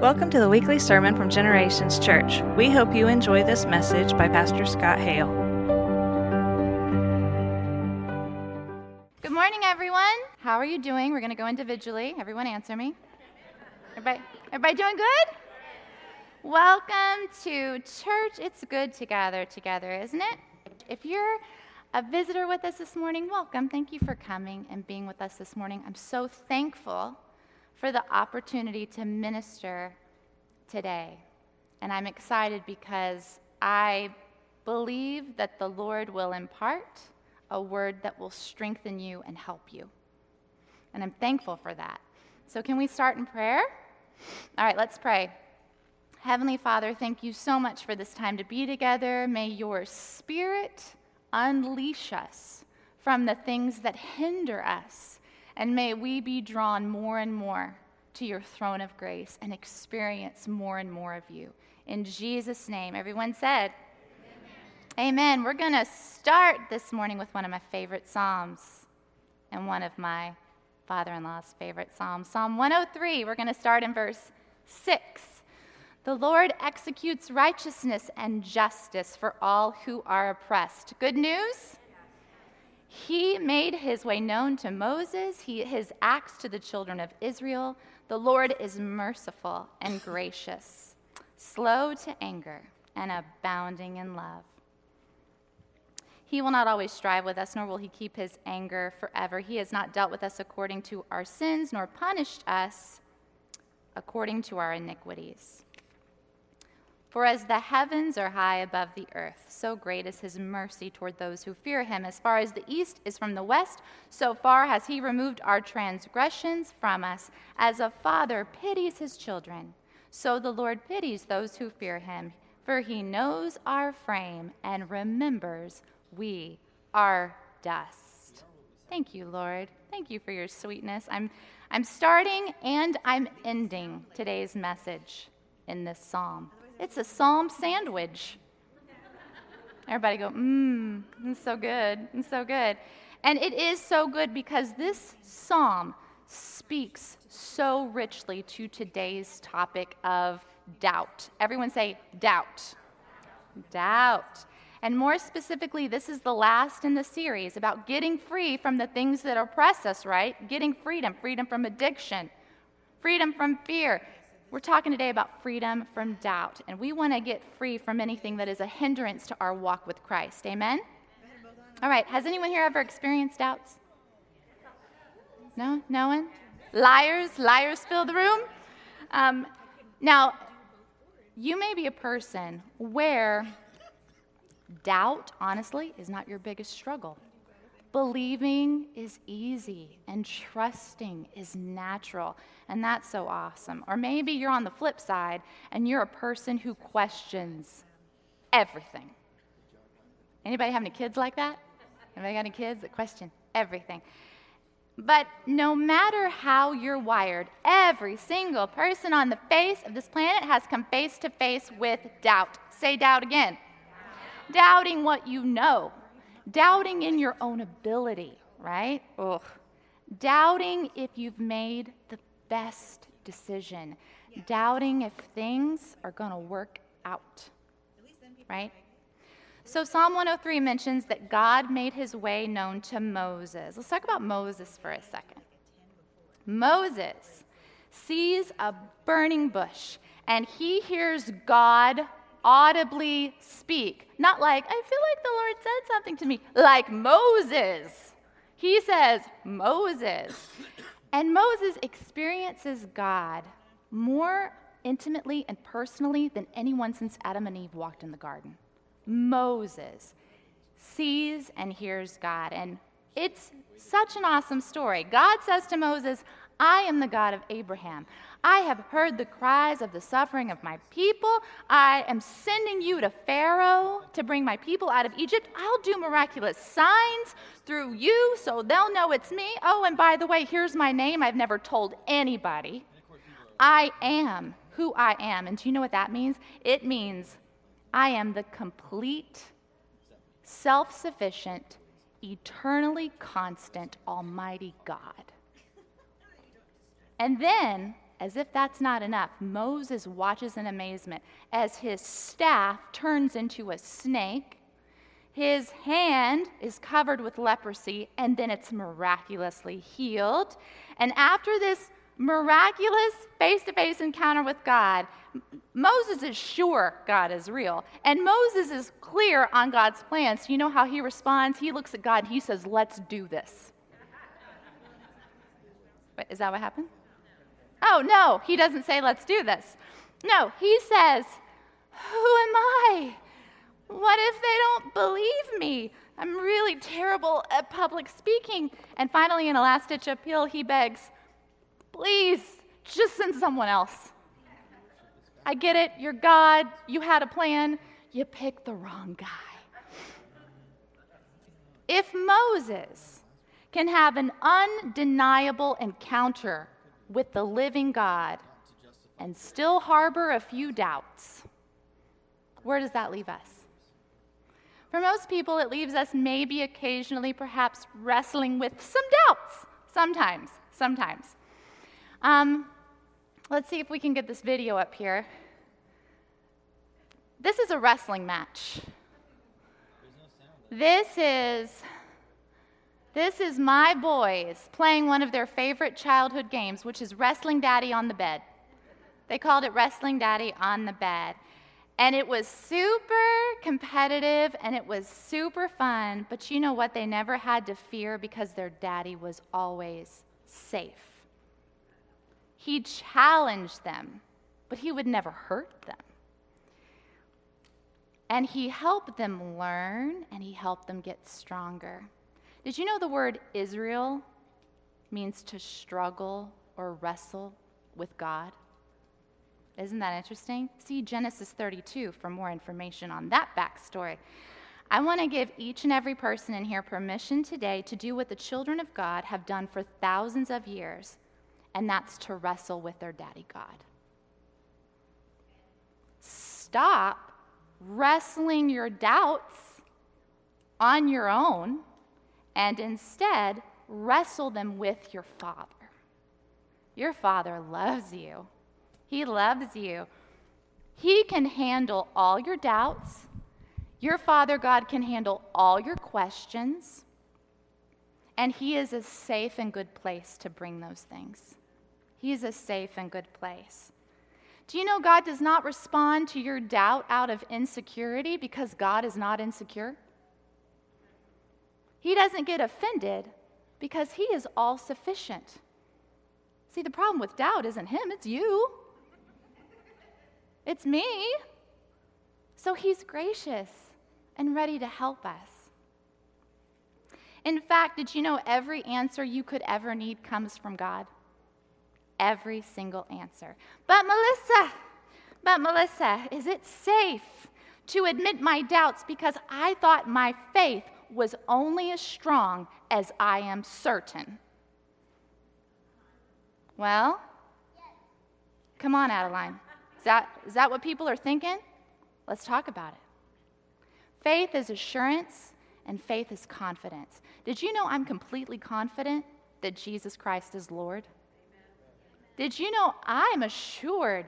Welcome to the weekly sermon from Generations Church. We hope you enjoy this message by Pastor Scott Hale. Good morning, everyone. How are you doing? We're going to go individually. Everyone, answer me. Everybody, everybody doing good? Welcome to church. It's good to gather together, isn't it? If you're a visitor with us this morning, welcome. Thank you for coming and being with us this morning. I'm so thankful for the opportunity to minister today. And I'm excited because I believe that the Lord will impart a word that will strengthen you and help you. And I'm thankful for that. So, can we start in prayer? All right, let's pray. Heavenly Father, thank you so much for this time to be together. May your spirit unleash us from the things that hinder us and may we be drawn more and more to your throne of grace and experience more and more of you. In Jesus' name, everyone said, Amen. Amen. We're going to start this morning with one of my favorite Psalms and one of my father in law's favorite Psalms. Psalm 103, we're going to start in verse 6. The Lord executes righteousness and justice for all who are oppressed. Good news? He made his way known to Moses, he, his acts to the children of Israel. The Lord is merciful and gracious, slow to anger, and abounding in love. He will not always strive with us, nor will he keep his anger forever. He has not dealt with us according to our sins, nor punished us according to our iniquities. For as the heavens are high above the earth, so great is his mercy toward those who fear him. As far as the east is from the west, so far has he removed our transgressions from us. As a father pities his children, so the Lord pities those who fear him. For he knows our frame and remembers we are dust. Thank you, Lord. Thank you for your sweetness. I'm, I'm starting and I'm ending today's message in this psalm. It's a psalm sandwich. Everybody go, mmm, it's so good, it's so good. And it is so good because this psalm speaks so richly to today's topic of doubt. Everyone say doubt. Doubt. And more specifically, this is the last in the series about getting free from the things that oppress us, right? Getting freedom, freedom from addiction, freedom from fear, we're talking today about freedom from doubt, and we want to get free from anything that is a hindrance to our walk with Christ. Amen? All right, has anyone here ever experienced doubts? No? No one? Liars? Liars fill the room? Um, now, you may be a person where doubt, honestly, is not your biggest struggle. Believing is easy and trusting is natural, and that's so awesome. Or maybe you're on the flip side and you're a person who questions everything. Anybody have any kids like that? Anybody got any kids that question everything? But no matter how you're wired, every single person on the face of this planet has come face to face with doubt. Say doubt again. Doubting what you know, Doubting in your own ability, right? Ugh. Doubting if you've made the best decision. Doubting if things are going to work out, right? So, Psalm 103 mentions that God made his way known to Moses. Let's talk about Moses for a second. Moses sees a burning bush and he hears God audibly speak. Not like, I feel like the Lord said something to me, like Moses. He says, Moses. And Moses experiences God more intimately and personally than anyone since Adam and Eve walked in the garden. Moses sees and hears God. And it's such an awesome story. God says to Moses, I am the God of Abraham. I have heard the cries of the suffering of my people. I am sending you to Pharaoh to bring my people out of Egypt. I'll do miraculous signs through you so they'll know it's me. Oh, and by the way, here's my name. I've never told anybody. I am who I am. And do you know what that means? It means I am the complete, self sufficient, eternally constant, almighty God. And then as if that's not enough, Moses watches in amazement as his staff turns into a snake. His hand is covered with leprosy, and then it's miraculously healed. And after this miraculous face to face encounter with God, Moses is sure God is real. And Moses is clear on God's plans. You know how he responds? He looks at God and he says, Let's do this. Is that what happened? Oh, no, he doesn't say, Let's do this. No, he says, Who am I? What if they don't believe me? I'm really terrible at public speaking. And finally, in a last ditch appeal, he begs, Please, just send someone else. I get it, you're God, you had a plan, you picked the wrong guy. If Moses can have an undeniable encounter with the living God and still harbor a few doubts, where does that leave us? For most people, it leaves us maybe occasionally, perhaps wrestling with some doubts. Sometimes, sometimes. Um, let's see if we can get this video up here. This is a wrestling match. This is this is my boys playing one of their favorite childhood games, which is Wrestling Daddy on the Bed. They called it Wrestling Daddy on the Bed. And it was super competitive and it was super fun, but you know what? They never had to fear because their daddy was always safe. He challenged them, but he would never hurt them. And he helped them learn and he helped them get stronger. Did you know the word Israel means to struggle or wrestle with God? Isn't that interesting? See Genesis 32 for more information on that backstory. I want to give each and every person in here permission today to do what the children of God have done for thousands of years and that's to wrestle with their daddy God. Stop wrestling your doubts on your own and instead wrestle them with your Father. Your Father loves you, He loves you. He can handle all your doubts. Your Father God can handle all your questions. And He is a safe and good place to bring those things. He's a safe and good place. Do you know God does not respond to your doubt out of insecurity because God is not insecure? He doesn't get offended because He is all sufficient. See, the problem with doubt isn't Him, it's you. It's me. So He's gracious and ready to help us. In fact, did you know every answer you could ever need comes from God? every single answer. But Melissa, but Melissa, is it safe to admit my doubts because I thought my faith was only as strong as I am certain? Well, come on, Adeline. Is that, is that what people are thinking? Let's talk about it. Faith is assurance, and faith is confidence. Did you know I'm completely confident that Jesus Christ is Lord? Did you know I'm assured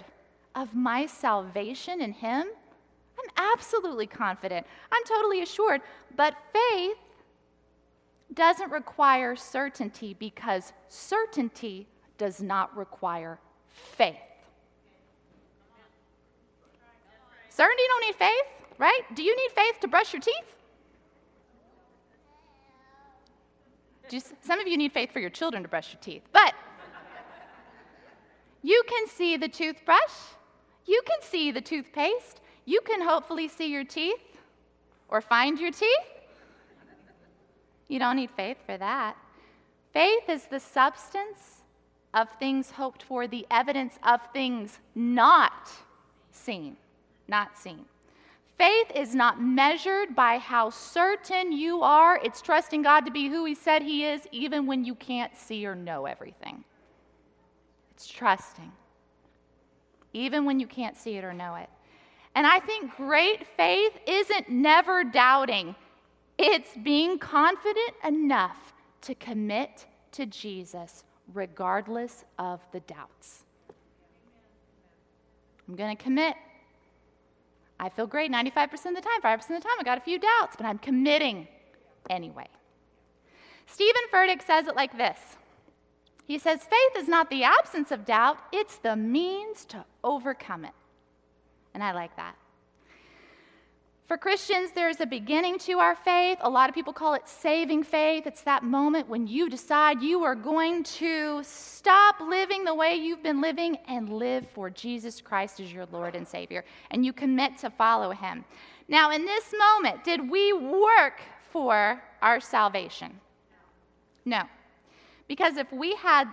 of my salvation in Him? I'm absolutely confident. I'm totally assured. But faith doesn't require certainty because certainty does not require faith. Certainty don't need faith, right? Do you need faith to brush your teeth? Just, some of you need faith for your children to brush your teeth, but you can see the toothbrush. You can see the toothpaste. You can hopefully see your teeth or find your teeth. You don't need faith for that. Faith is the substance of things hoped for, the evidence of things not seen. Not seen. Faith is not measured by how certain you are. It's trusting God to be who He said He is, even when you can't see or know everything. It's trusting, even when you can't see it or know it. And I think great faith isn't never doubting, it's being confident enough to commit to Jesus regardless of the doubts. I'm going to commit. I feel great 95% of the time, 5% of the time, I got a few doubts, but I'm committing anyway. Steven Furtick says it like this He says, Faith is not the absence of doubt, it's the means to overcome it. And I like that. For Christians, there's a beginning to our faith. A lot of people call it saving faith. It's that moment when you decide you are going to stop living the way you've been living and live for Jesus Christ as your Lord and Savior. And you commit to follow Him. Now, in this moment, did we work for our salvation? No. Because if we had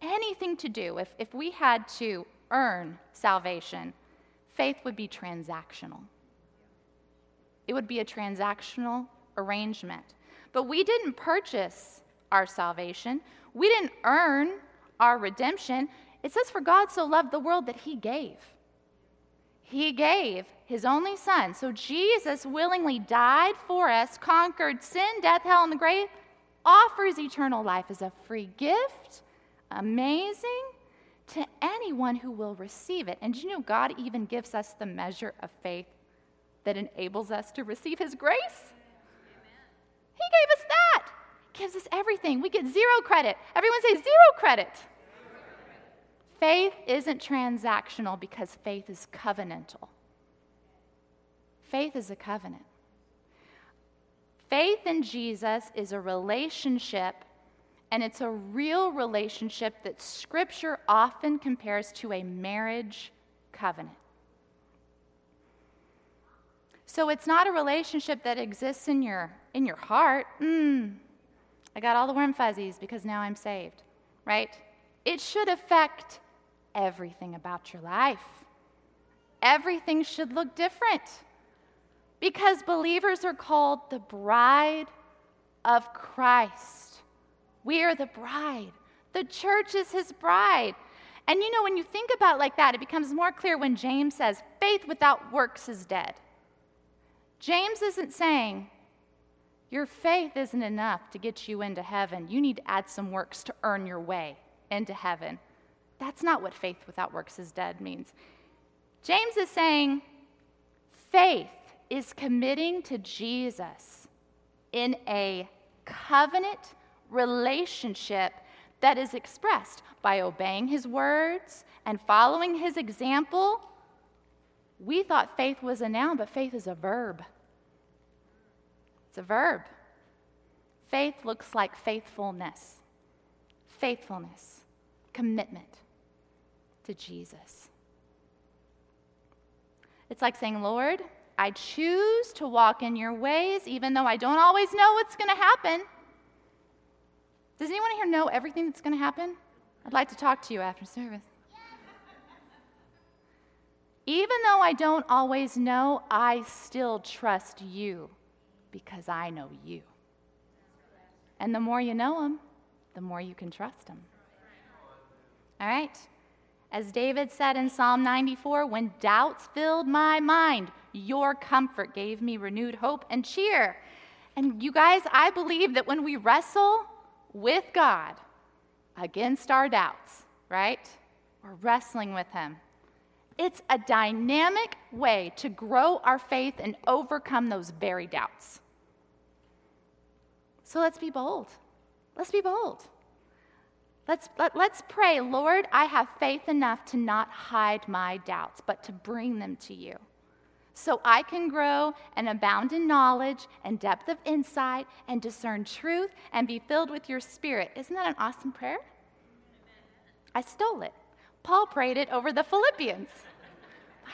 anything to do, if, if we had to earn salvation, faith would be transactional. It would be a transactional arrangement. But we didn't purchase our salvation, we didn't earn our redemption. It says, For God so loved the world that he gave. He gave his only son. So Jesus willingly died for us, conquered sin, death, hell, and the grave, offers eternal life as a free gift. Amazing to anyone who will receive it. And you know, God even gives us the measure of faith that enables us to receive His grace? Amen. He gave us that. Gives us everything. We get zero credit. Everyone say zero credit. Faith isn't transactional because faith is covenantal. Faith is a covenant. Faith in Jesus is a relationship, and it's a real relationship that Scripture often compares to a marriage covenant. So it's not a relationship that exists in your, in your heart. Mm, I got all the warm fuzzies because now I'm saved, right? It should affect everything about your life. Everything should look different because believers are called the bride of Christ. We are the bride. The church is his bride. And you know, when you think about like that, it becomes more clear when James says, faith without works is dead. James isn't saying your faith isn't enough to get you into heaven. You need to add some works to earn your way into heaven. That's not what faith without works is dead means. James is saying faith is committing to Jesus in a covenant relationship that is expressed by obeying his words and following his example we thought faith was a noun, but faith is a verb. It's a verb. Faith looks like faithfulness, faithfulness, commitment to Jesus. It's like saying, Lord, I choose to walk in your ways, even though I don't always know what's going to happen. Does anyone here know everything that's going to happen? I'd like to talk to you after service. Even though I don't always know, I still trust you because I know you. And the more you know him, the more you can trust him. All right? As David said in Psalm 94, when doubts filled my mind, your comfort gave me renewed hope and cheer. And you guys, I believe that when we wrestle with God against our doubts, right? We're wrestling with Him. It's a dynamic way to grow our faith and overcome those very doubts. So let's be bold. Let's be bold. Let's, let, let's pray, Lord, I have faith enough to not hide my doubts, but to bring them to you. So I can grow and abound in knowledge and depth of insight and discern truth and be filled with your spirit. Isn't that an awesome prayer? I stole it. Paul prayed it over the Philippians.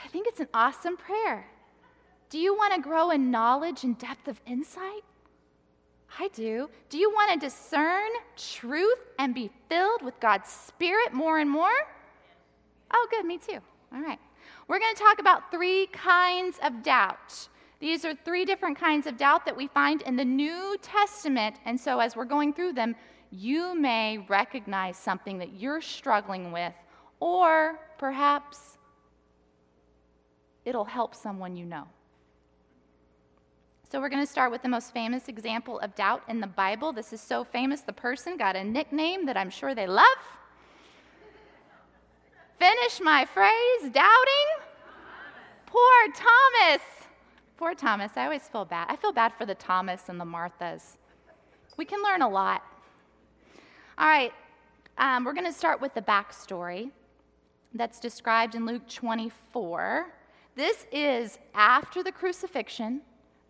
I think it's an awesome prayer. Do you want to grow in knowledge and depth of insight? I do. Do you want to discern truth and be filled with God's Spirit more and more? Oh, good, me too. All right. We're going to talk about three kinds of doubt. These are three different kinds of doubt that we find in the New Testament. And so, as we're going through them, you may recognize something that you're struggling with, or perhaps it'll help someone you know. So, we're going to start with the most famous example of doubt in the Bible. This is so famous, the person got a nickname that I'm sure they love. Finish my phrase? Doubting? Poor Thomas. Poor Thomas. I always feel bad. I feel bad for the Thomas and the Marthas. We can learn a lot. All right, um, we're going to start with the backstory that's described in Luke 24. This is after the crucifixion.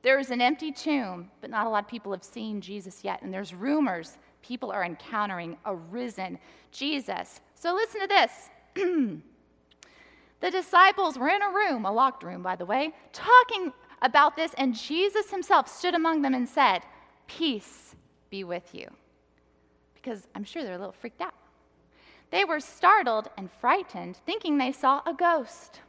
There's an empty tomb, but not a lot of people have seen Jesus yet. And there's rumors people are encountering a risen Jesus. So listen to this. the disciples were in a room, a locked room, by the way, talking about this, and Jesus himself stood among them and said, Peace be with you. Because I'm sure they're a little freaked out. They were startled and frightened, thinking they saw a ghost.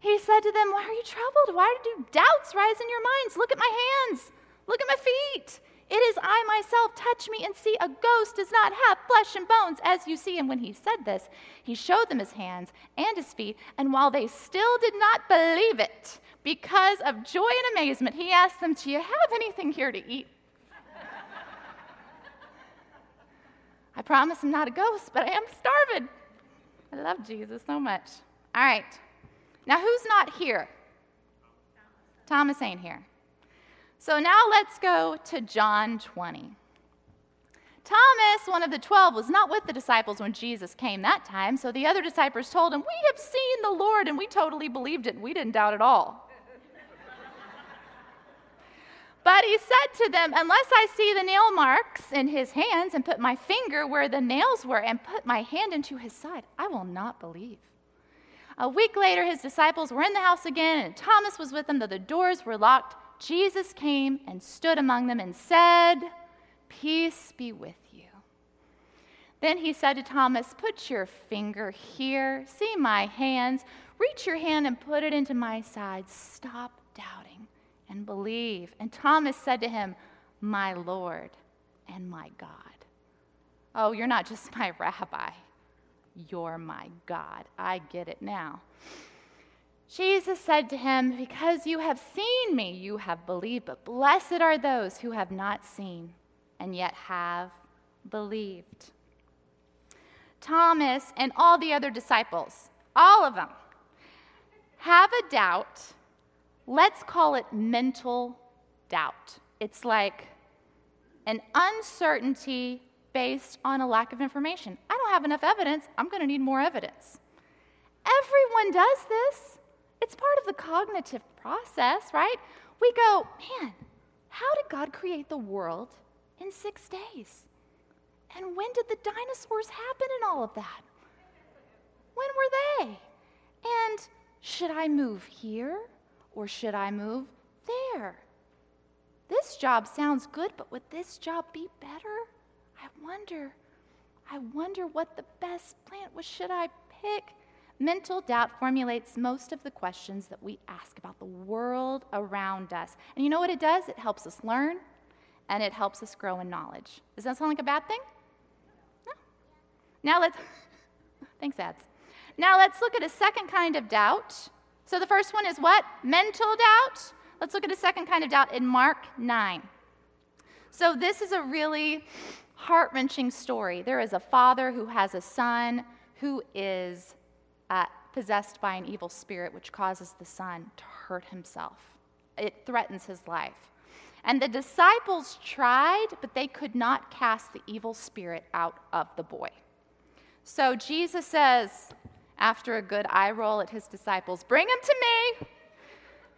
He said to them, Why are you troubled? Why do doubts rise in your minds? Look at my hands. Look at my feet. It is I myself. Touch me and see. A ghost does not have flesh and bones, as you see. And when he said this, he showed them his hands and his feet. And while they still did not believe it, because of joy and amazement, he asked them, Do you have anything here to eat? I promise I'm not a ghost, but I am starving. I love Jesus so much. All right. Now, who's not here? Thomas ain't here. So now let's go to John 20. Thomas, one of the twelve, was not with the disciples when Jesus came that time, so the other disciples told him, We have seen the Lord, and we totally believed it. and We didn't doubt at all. But he said to them, Unless I see the nail marks in his hands and put my finger where the nails were and put my hand into his side, I will not believe. A week later, his disciples were in the house again, and Thomas was with them, though the doors were locked. Jesus came and stood among them and said, Peace be with you. Then he said to Thomas, Put your finger here, see my hands, reach your hand and put it into my side. Stop doubting and believe. And Thomas said to him, My Lord and my God. Oh, you're not just my rabbi, you're my God. I get it now. Jesus said to him, Because you have seen me, you have believed, but blessed are those who have not seen and yet have believed. Thomas and all the other disciples, all of them, have a doubt let's call it mental doubt. It's like an uncertainty based on a lack of information. I don't have enough evidence. I'm going to need more evidence. Everyone does this. It's part of the cognitive process, right? We go, man, how did God create the world in six days? And when did the dinosaurs happen and all of that? When were they? And should I move here? or should I move there? This job sounds good, but would this job be better? I wonder. I wonder what the best plant was. Should I pick? Mental doubt formulates most of the questions that we ask about the world around us. And you know what it does? It helps us learn and it helps us grow in knowledge. Does that sound like a bad thing? No. Now let's, thanks, ads. Now let's look at a second kind of doubt so the first one is what? Mental doubt. Let's look at a second kind of doubt in Mark 9. So this is a really heart wrenching story. There is a father who has a son who is uh, possessed by an evil spirit, which causes the son to hurt himself. It threatens his life. And the disciples tried, but they could not cast the evil spirit out of the boy. So Jesus says, after a good eye roll at his disciples. Bring him to me.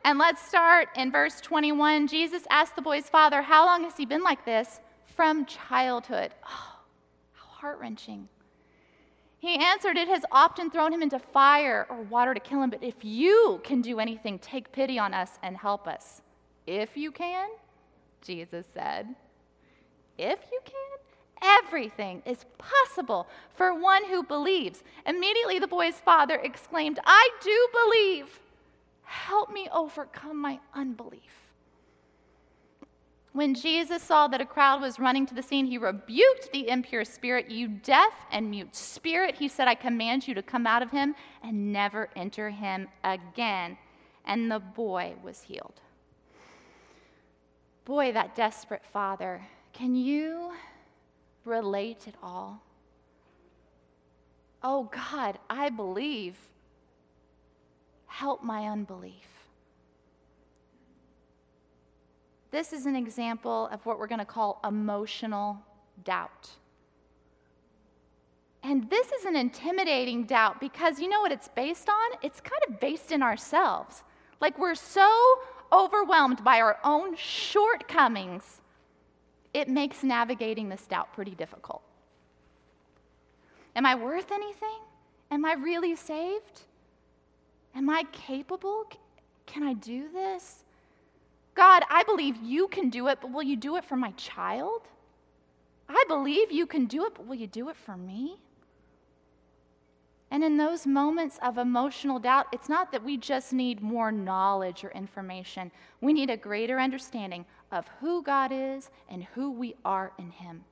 And let's start in verse 21. Jesus asked the boy's father, How long has he been like this? From childhood. Oh, how heart wrenching. He answered, It has often thrown him into fire or water to kill him, but if you can do anything, take pity on us and help us. If you can, Jesus said. If you can? Everything is possible for one who believes. Immediately, the boy's father exclaimed, I do believe. Help me overcome my unbelief. When Jesus saw that a crowd was running to the scene, he rebuked the impure spirit. You deaf and mute spirit, he said, I command you to come out of him and never enter him again. And the boy was healed. Boy, that desperate father. Can you relate at all? Oh God, I believe. Help my unbelief. This is an example of what we're going to call emotional doubt. And this is an intimidating doubt because you know what it's based on? It's kind of based in ourselves. Like we're so overwhelmed by our own shortcomings, it makes navigating this doubt pretty difficult. Am I worth anything? Am I really saved? Am I capable? Can I do this? God, I believe you can do it, but will you do it for my child? I believe you can do it, but will you do it for me? And in those moments of emotional doubt, it's not that we just need more knowledge or information. We need a greater understanding of who God is and who we are in Him.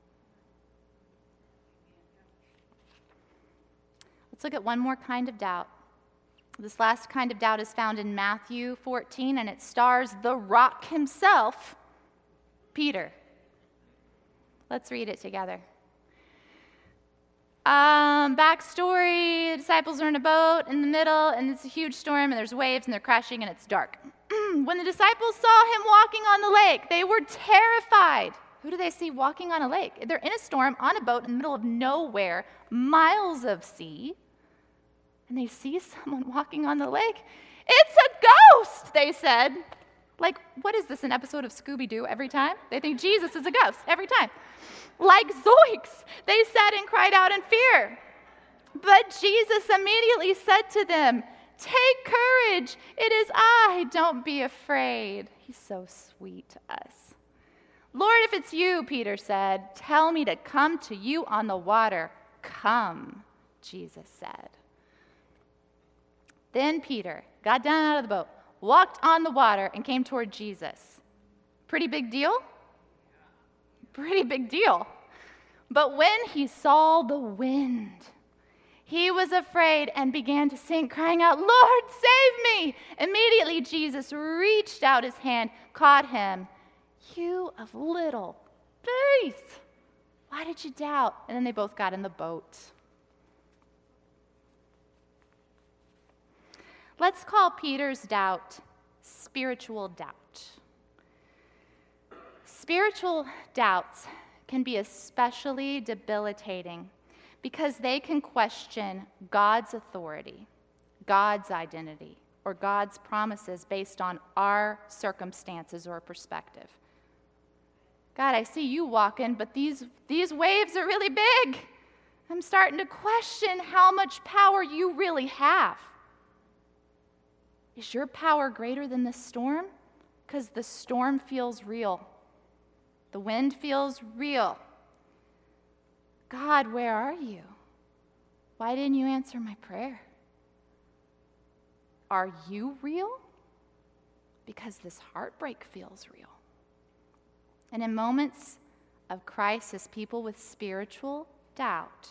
Let's look at one more kind of doubt. This last kind of doubt is found in Matthew 14, and it stars the rock himself, Peter. Let's read it together. Um, backstory the disciples are in a boat in the middle, and it's a huge storm, and there's waves, and they're crashing, and it's dark. when the disciples saw him walking on the lake, they were terrified. Who do they see walking on a lake? They're in a storm on a boat in the middle of nowhere, miles of sea, and they see someone walking on the lake. It's a ghost, they said. Like, what is this, an episode of Scooby Doo every time? They think Jesus is a ghost every time. Like zoinks, they said and cried out in fear. But Jesus immediately said to them, Take courage, it is I, don't be afraid. He's so sweet to us. Lord, if it's you, Peter said, tell me to come to you on the water. Come, Jesus said. Then Peter got down out of the boat walked on the water, and came toward Jesus. Pretty big deal? Pretty big deal. But when he saw the wind, he was afraid and began to sink, crying out, Lord, save me! Immediately, Jesus reached out his hand, caught him. You of little faith, why did you doubt? And then they both got in the boat. Let's call Peter's doubt spiritual doubt. Spiritual doubts can be especially debilitating because they can question God's authority, God's identity, or God's promises based on our circumstances or perspective. God, I see you walking, but these, these waves are really big. I'm starting to question how much power you really have. Is your power greater than the storm? Because the storm feels real, the wind feels real. God, where are you? Why didn't you answer my prayer? Are you real? Because this heartbreak feels real. And in moments of crisis, people with spiritual doubt,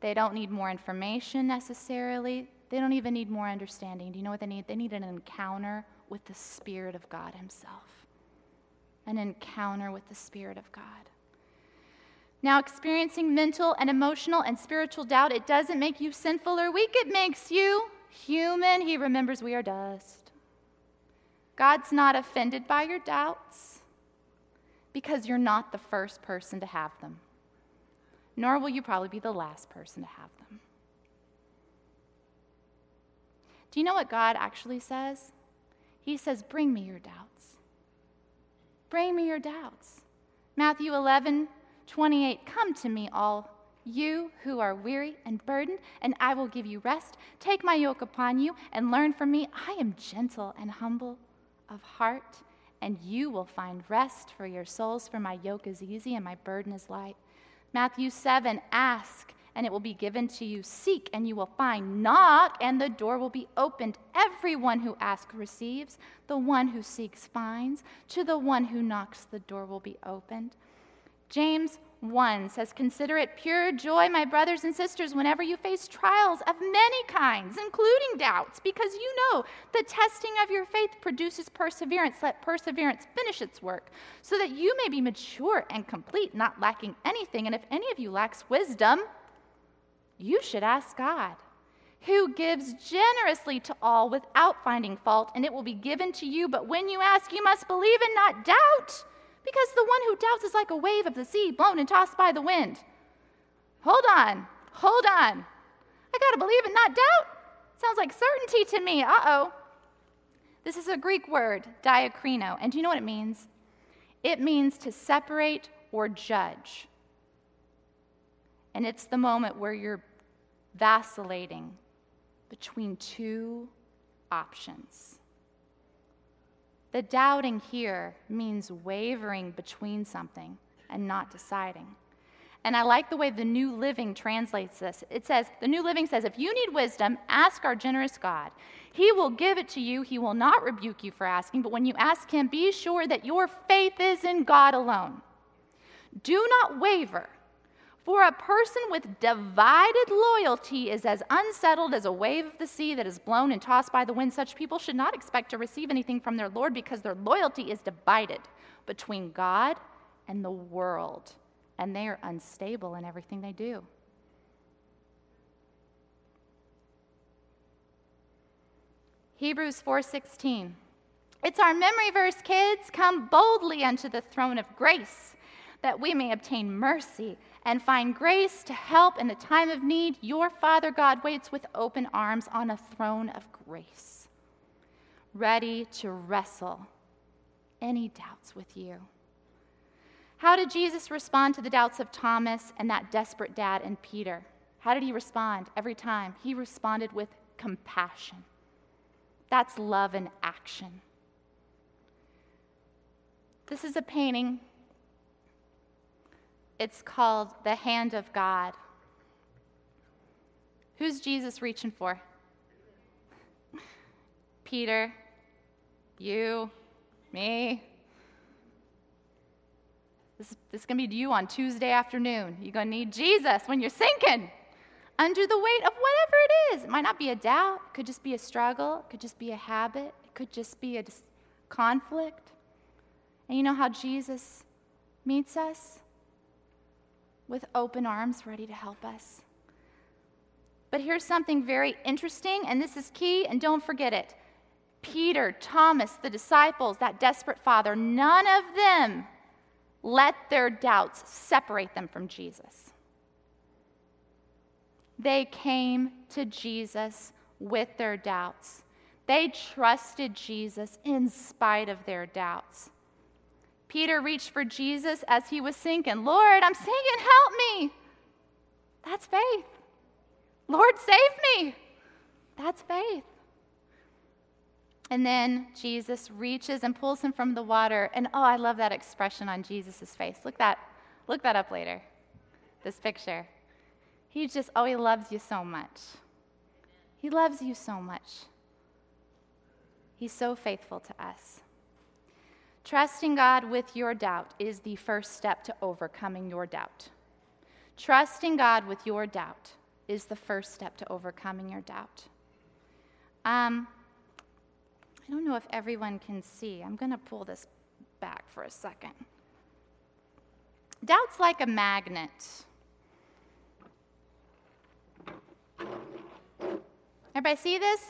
they don't need more information necessarily. They don't even need more understanding. Do you know what they need? They need an encounter with the Spirit of God Himself. An encounter with the Spirit of God. Now, experiencing mental and emotional and spiritual doubt, it doesn't make you sinful or weak, it makes you human. He remembers we are dust. God's not offended by your doubts because you're not the first person to have them, nor will you probably be the last person to have them. Do you know what God actually says? He says, Bring me your doubts. Bring me your doubts. Matthew 11, 28. Come to me, all you who are weary and burdened, and I will give you rest. Take my yoke upon you and learn from me. I am gentle and humble of heart, and you will find rest for your souls, for my yoke is easy and my burden is light. Matthew 7 Ask and it will be given to you. Seek, and you will find. Knock, and the door will be opened. Everyone who asks receives. The one who seeks finds. To the one who knocks, the door will be opened. James 1 says, Consider it pure joy, my brothers and sisters, whenever you face trials of many kinds, including doubts, because you know the testing of your faith produces perseverance. Let perseverance finish its work, so that you may be mature and complete, not lacking anything. And if any of you lacks wisdom, you should ask God, who gives generously to all without finding fault, and it will be given to you. But when you ask, you must believe and not doubt, because the one who doubts is like a wave of the sea blown and tossed by the wind. Hold on, hold on. I got to believe and not doubt? Sounds like certainty to me. Uh oh. This is a Greek word, diakrino, and do you know what it means? It means to separate or judge. And it's the moment where you're vacillating between two options. The doubting here means wavering between something and not deciding. And I like the way the New Living translates this. It says, the New Living says, if you need wisdom, ask our generous God. He will give it to you. He will not rebuke you for asking, but when you ask Him, be sure that your faith is in God alone. Do not waver, for a person with divided loyalty is as unsettled as a wave of the sea that is blown and tossed by the wind. Such people should not expect to receive anything from their Lord because their loyalty is divided between God and the world and they are unstable in everything they do. Hebrews 4:16. It's our memory verse, kids. Come boldly unto the throne of grace that we may obtain mercy and find grace to help in the time of need. Your Father God waits with open arms on a throne of grace, ready to wrestle any doubts with you. How did Jesus respond to the doubts of Thomas and that desperate dad and Peter? How did he respond every time? He responded with compassion. That's love in action. This is a painting. It's called The Hand of God. Who's Jesus reaching for? Peter, you, me, this, this is going to be you on Tuesday afternoon. You're going to need Jesus when you're sinking under the weight of whatever it is. It might not be a doubt, it could just be a struggle, it could just be a habit, it could just be a dis- conflict. And you know how Jesus meets us? With open arms, ready to help us. But here's something very interesting, and this is key, and don't forget it. Peter, Thomas, the disciples, that desperate father, none of them let their doubts separate them from Jesus. They came to Jesus with their doubts. They trusted Jesus in spite of their doubts. Peter reached for Jesus as he was sinking. Lord, I'm sinking, help me. That's faith. Lord, save me. That's faith. And then Jesus reaches and pulls him from the water. And oh, I love that expression on Jesus' face. Look that, look that up later. This picture. He just, oh, he loves you so much. He loves you so much. He's so faithful to us. Trusting God with your doubt is the first step to overcoming your doubt. Trusting God with your doubt is the first step to overcoming your doubt. Um, I don't know if everyone can see. I'm going to pull this back for a second. Doubt's like a magnet. Everybody see this?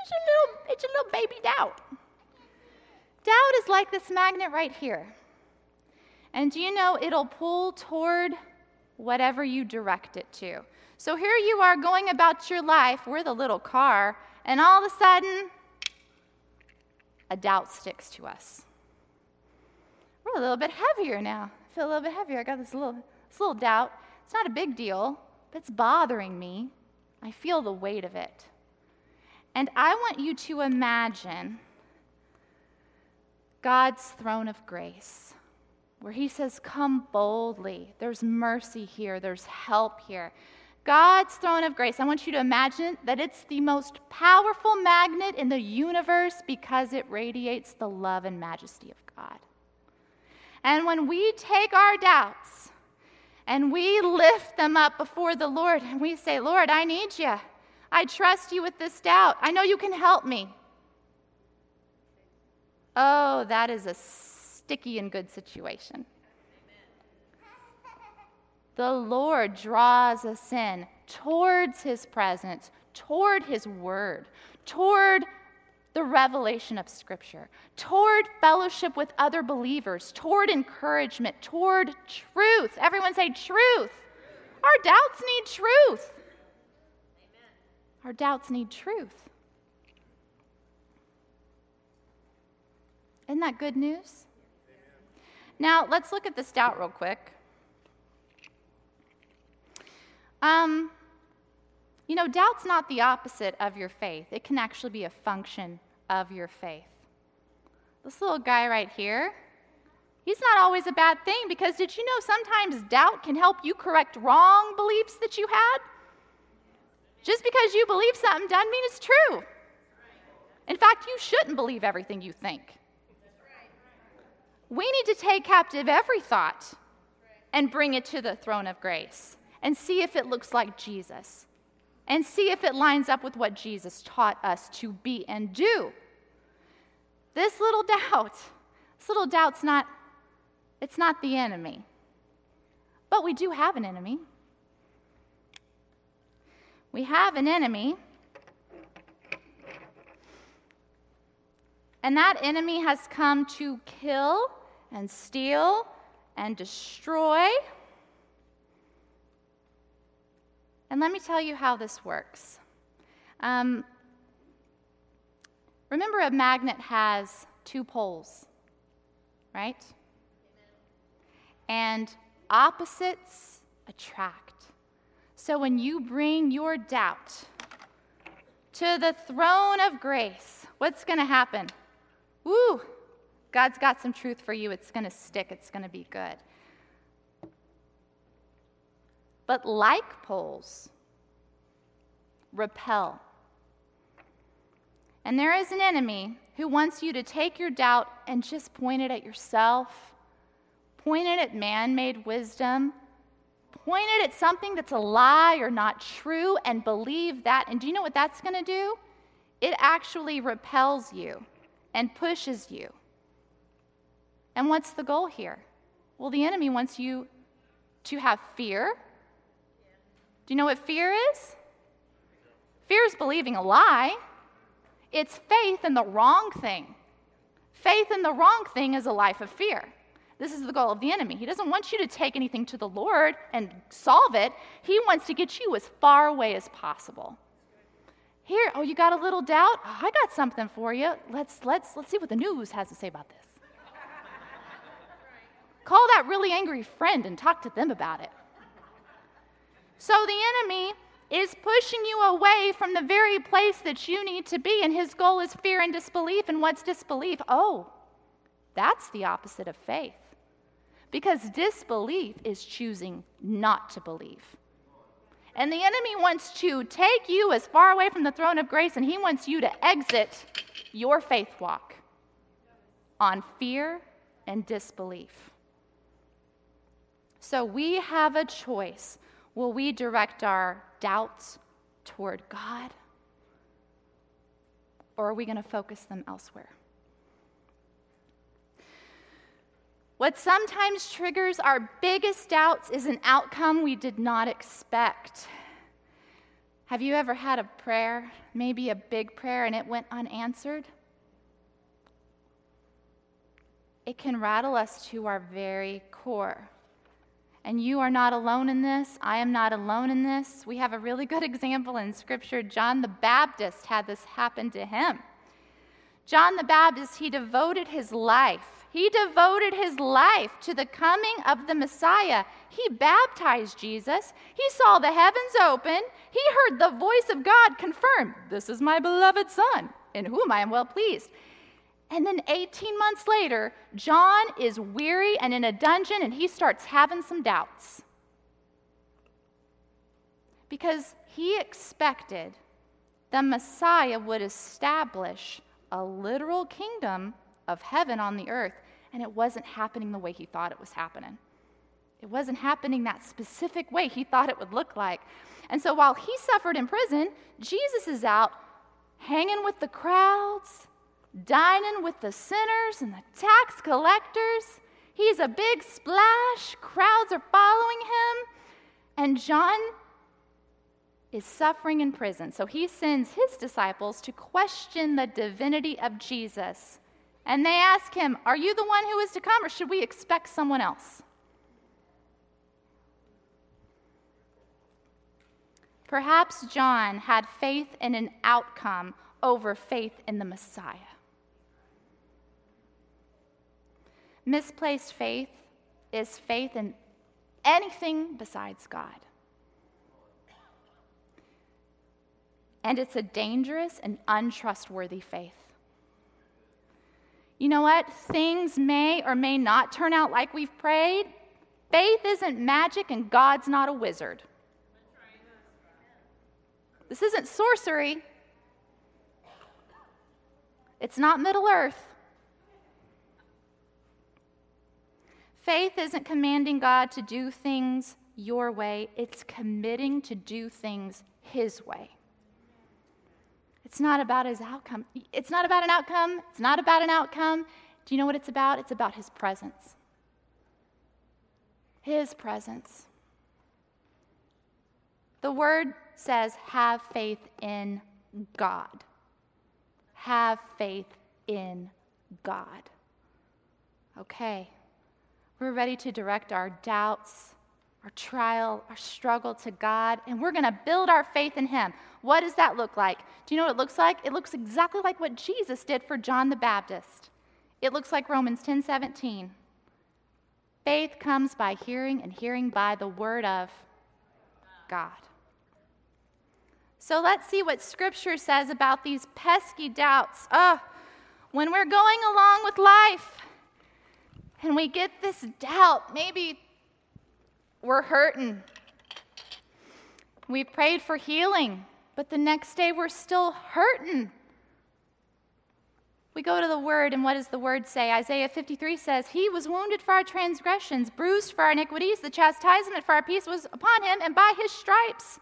It's a little, it's a little baby doubt. Doubt is like this magnet right here. And do you know it'll pull toward whatever you direct it to? So here you are going about your life, we're the little car, and all of a sudden, a doubt sticks to us. We're a little bit heavier now. I feel a little bit heavier. I got this little, this little doubt. It's not a big deal, but it's bothering me. I feel the weight of it. And I want you to imagine God's throne of grace, where He says, Come boldly. There's mercy here, there's help here. God's throne of grace, I want you to imagine that it's the most powerful magnet in the universe because it radiates the love and majesty of God. And when we take our doubts and we lift them up before the Lord and we say, Lord, I need you. I trust you with this doubt. I know you can help me. Oh, that is a sticky and good situation the Lord draws us in towards his presence, toward his word, toward the revelation of Scripture, toward fellowship with other believers, toward encouragement, toward truth. Everyone say truth. Our doubts need truth. Our doubts need truth. Isn't that good news? Now, let's look at this doubt real quick. Um, you know, doubt's not the opposite of your faith, it can actually be a function of your faith. This little guy right here, he's not always a bad thing because did you know sometimes doubt can help you correct wrong beliefs that you had? Just because you believe something doesn't mean it's true. In fact, you shouldn't believe everything you think. We need to take captive every thought and bring it to the throne of grace and see if it looks like Jesus and see if it lines up with what Jesus taught us to be and do. This little doubt, this little doubt's not it's not the enemy. But we do have an enemy. We have an enemy. And that enemy has come to kill and steal and destroy. And let me tell you how this works. Um, remember, a magnet has two poles, right? And opposites attract. So when you bring your doubt to the throne of grace, what's going to happen? Woo! God's got some truth for you. It's going to stick, it's going to be good. But like poles repel. And there is an enemy who wants you to take your doubt and just point it at yourself, point it at man made wisdom, point it at something that's a lie or not true, and believe that. And do you know what that's going to do? It actually repels you and pushes you. And what's the goal here? Well, the enemy wants you to have fear. Do you know what fear is? Fear is believing a lie, it's faith in the wrong thing. Faith in the wrong thing is a life of fear. This is the goal of the enemy. He doesn't want you to take anything to the Lord and solve it. He wants to get you as far away as possible. Here, oh, you got a little doubt? Oh, I got something for you. Let's let's let's see what the news has to say about this. Call that really angry friend and talk to them about it. So the enemy is pushing you away from the very place that you need to be, and his goal is fear and disbelief. And what's disbelief? Oh, that's the opposite of faith. Because disbelief is choosing not to believe. And the enemy wants to take you as far away from the throne of grace, and he wants you to exit your faith walk on fear and disbelief. So we have a choice. Will we direct our doubts toward God? Or are we going to focus them elsewhere? What sometimes triggers our biggest doubts is an outcome we did not expect. Have you ever had a prayer, maybe a big prayer, and it went unanswered? It can rattle us to our very core. And you are not alone in this. I am not alone in this. We have a really good example in Scripture. John the Baptist had this happen to him. John the Baptist, he devoted his life. He devoted his life to the coming of the Messiah. He baptized Jesus. He saw the heavens open. He heard the voice of God confirm, This is my beloved Son, in whom I am well pleased. And then 18 months later, John is weary and in a dungeon, and he starts having some doubts. Because he expected the Messiah would establish a literal kingdom of heaven on the earth, and it wasn't happening the way he thought it was happening. It wasn't happening that specific way he thought it would look like. And so while he suffered in prison, Jesus is out hanging with the crowds, dining with the sinners and the tax collectors. He's a big splash. Crowds are following him. And John, is suffering in prison. So he sends his disciples to question the divinity of Jesus. And they ask him, Are you the one who is to come, or should we expect someone else? Perhaps John had faith in an outcome over faith in the Messiah. Misplaced faith is faith in anything besides God. And it's a dangerous and untrustworthy faith. You know what? Things may or may not turn out like we've prayed. Faith isn't magic, and God's not a wizard. This isn't sorcery. It's not Middle Earth. Faith isn't commanding God to do things your way, it's committing to do things His way. It's not about His outcome. It's not about an outcome. It's not about an outcome. Do you know what it's about? It's about His presence. His presence. The word says, have faith in God. Have faith in God. Okay, we're ready to direct our doubts, our trial, our struggle to God, and we're going to build our faith in Him. What does that look like? Do you know what it looks like? It looks exactly like what Jesus did for John the Baptist. It looks like Romans 10 17. Faith comes by hearing, and hearing by the word of God. So let's see what Scripture says about these pesky doubts. Oh, when we're going along with life and we get this doubt, maybe we're hurting. We prayed for healing, but the next day we're still hurting. We go to the Word, and what does the Word say? Isaiah 53 says, He was wounded for our transgressions, bruised for our iniquities. The chastisement for our peace was upon him, and by his stripes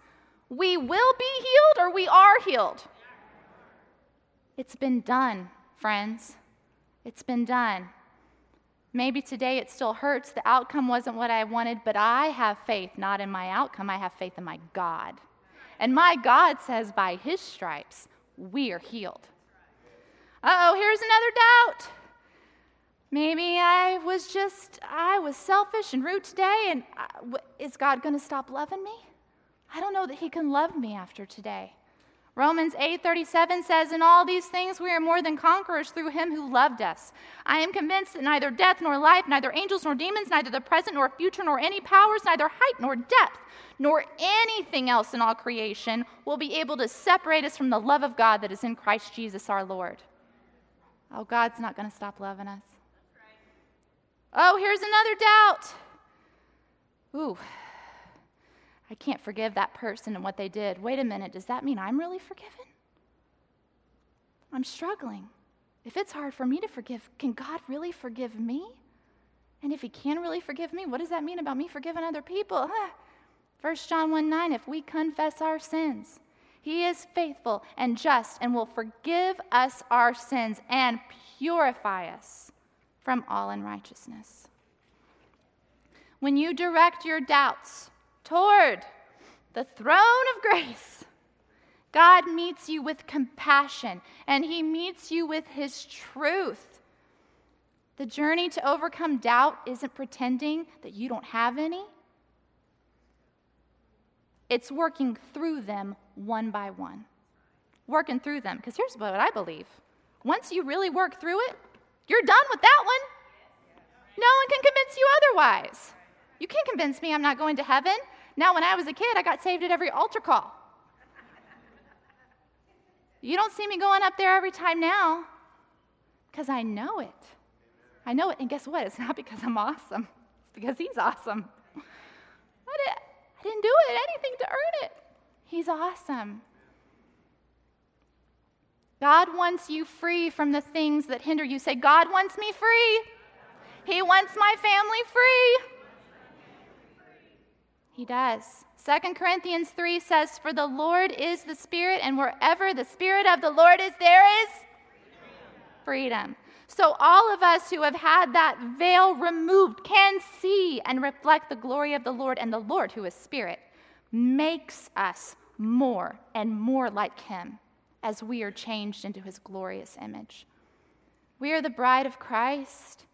we will be healed or we are healed. It's been done, friends. It's been done. Maybe today it still hurts. The outcome wasn't what I wanted, but I have faith not in my outcome. I have faith in my God. And my God says, by his stripes, we are healed. Uh oh, here's another doubt. Maybe I was just, I was selfish and rude today, and uh, is God going to stop loving me? I don't know that he can love me after today. Romans 8:37 says, "In all these things we are more than conquerors through him who loved us. I am convinced that neither death nor life, neither angels nor demons, neither the present nor future nor any powers, neither height nor depth, nor anything else in all creation will be able to separate us from the love of God that is in Christ Jesus our Lord." Oh, God's not going to stop loving us. Oh, here's another doubt. Ooh, I can't forgive that person and what they did. Wait a minute, does that mean I'm really forgiven? I'm struggling. If it's hard for me to forgive, can God really forgive me? And if He can really forgive me, what does that mean about me forgiving other people? Huh. 1 John 1 9, if we confess our sins, He is faithful and just and will forgive us our sins and purify us from all unrighteousness. When you direct your doubts, toward the throne of grace. God meets you with compassion and He meets you with His truth. The journey to overcome doubt isn't pretending that you don't have any, it's working through them one by one. Working through them. Because here's what I believe once you really work through it, you're done with that one. No one can convince you otherwise. You can't convince me I'm not going to heaven. Now, when I was a kid, I got saved at every altar call. You don't see me going up there every time now because I know it. I know it. And guess what? It's not because I'm awesome, it's because He's awesome. I, did, I didn't do it, anything to earn it. He's awesome. God wants you free from the things that hinder you. Say, God wants me free. He wants my family free. He does. 2 Corinthians 3 says, For the Lord is the Spirit, and wherever the Spirit of the Lord is, there is freedom. So, all of us who have had that veil removed can see and reflect the glory of the Lord, and the Lord, who is Spirit, makes us more and more like Him as we are changed into His glorious image. We are the bride of Christ,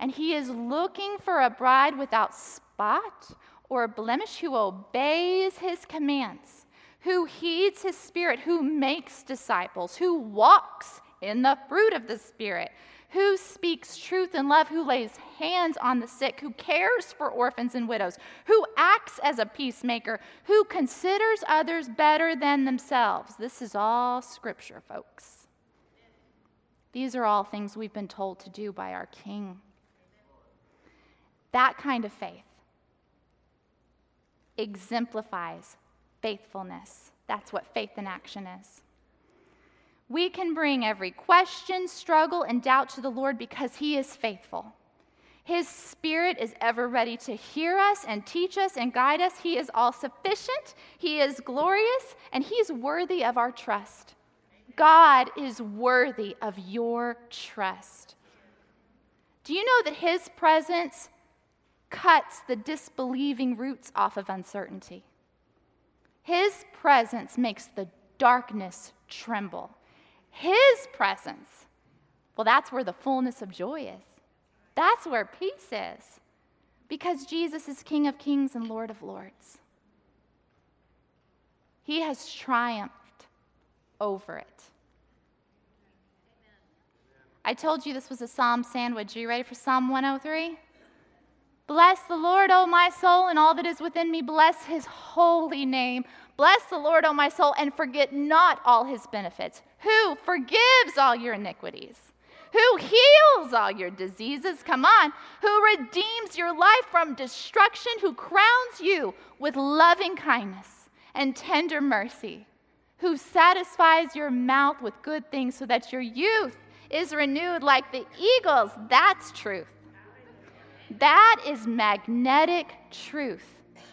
and He is looking for a bride without spot or blemish who obeys His commands, who heeds His Spirit, who makes disciples, who walks in the fruit of the Spirit, who speaks truth and love, who lays hands on the sick, who cares for orphans and widows, who acts as a peacemaker, who considers others better than themselves. This is all scripture, folks. These are all things we've been told to do by our King. That kind of faith exemplifies faithfulness. That's what faith in action is. We can bring every question, struggle, and doubt to the Lord because He is faithful. His Spirit is ever ready to hear us and teach us and guide us. He is all sufficient, He is glorious, and He's worthy of our trust. God is worthy of your trust. Do you know that His presence cuts the disbelieving roots off of uncertainty? His presence makes the darkness tremble. His presence, well, that's where the fullness of joy is. That's where peace is. Because Jesus is King of kings and Lord of lords. He has triumphed over it. I told you this was a psalm sandwich. Are you ready for Psalm 103? Bless the Lord, O my soul, and all that is within me. Bless his holy name. Bless the Lord, O my soul, and forget not all his benefits. Who forgives all your iniquities? Who heals all your diseases? Come on. Who redeems your life from destruction? Who crowns you with loving kindness and tender mercy? Who satisfies your mouth with good things so that your youth is renewed like the eagles? That's truth. That is magnetic truth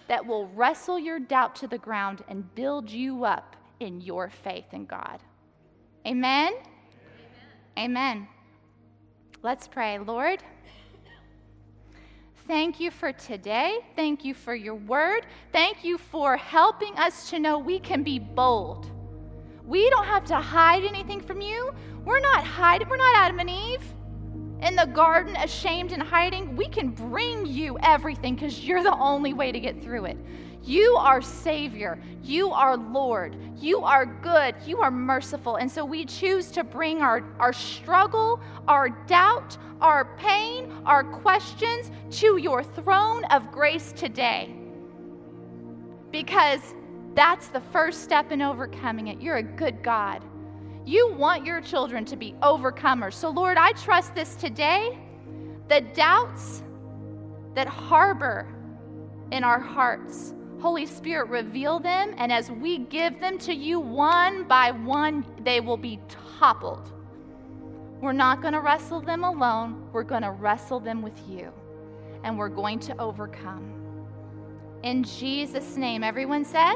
that will wrestle your doubt to the ground and build you up in your faith in God. Amen? Amen. Amen. Let's pray. Lord, thank you for today. Thank you for your word. Thank you for helping us to know we can be bold. We don't have to hide anything from you. We're not hiding, we're not Adam and Eve in the garden, ashamed and hiding, we can bring you everything because you're the only way to get through it. You are Savior. You are Lord. You are good. You are merciful. And so we choose to bring our, our struggle, our doubt, our pain, our questions to your throne of grace today. Because that's the first step in overcoming it. You're a good God. You want your children to be overcomers. So, Lord, I trust this today. The doubts that harbor in our hearts, Holy Spirit, reveal them. And as we give them to you one by one, they will be toppled. We're not going to wrestle them alone, we're going to wrestle them with you. And we're going to overcome. In Jesus' name, everyone said,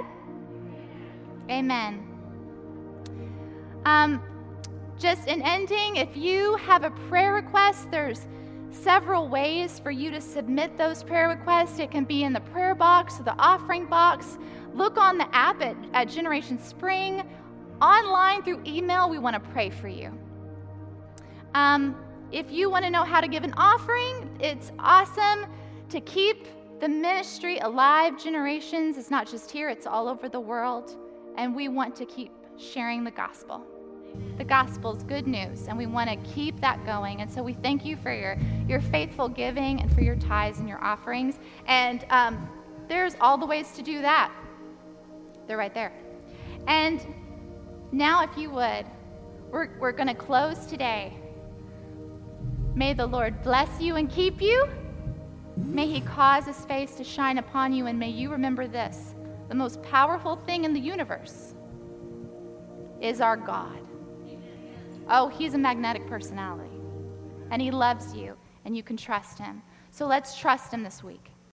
Amen. Um, just in ending, if you have a prayer request, there's several ways for you to submit those prayer requests. It can be in the prayer box or the offering box. Look on the app at, at Generation Spring. Online through email, we want to pray for you. Um, if you want to know how to give an offering, it's awesome to keep the ministry alive. Generations, it's not just here, it's all over the world. And we want to keep sharing the gospel. The gospel is good news, and we want to keep that going. And so we thank you for your, your faithful giving and for your tithes and your offerings. And um, there's all the ways to do that. They're right there. And now, if you would, we're, we're going to close today. May the Lord bless you and keep you. May he cause his face to shine upon you, and may you remember this the most powerful thing in the universe is our God. Oh, he's a magnetic personality. And he loves you, and you can trust him. So let's trust him this week.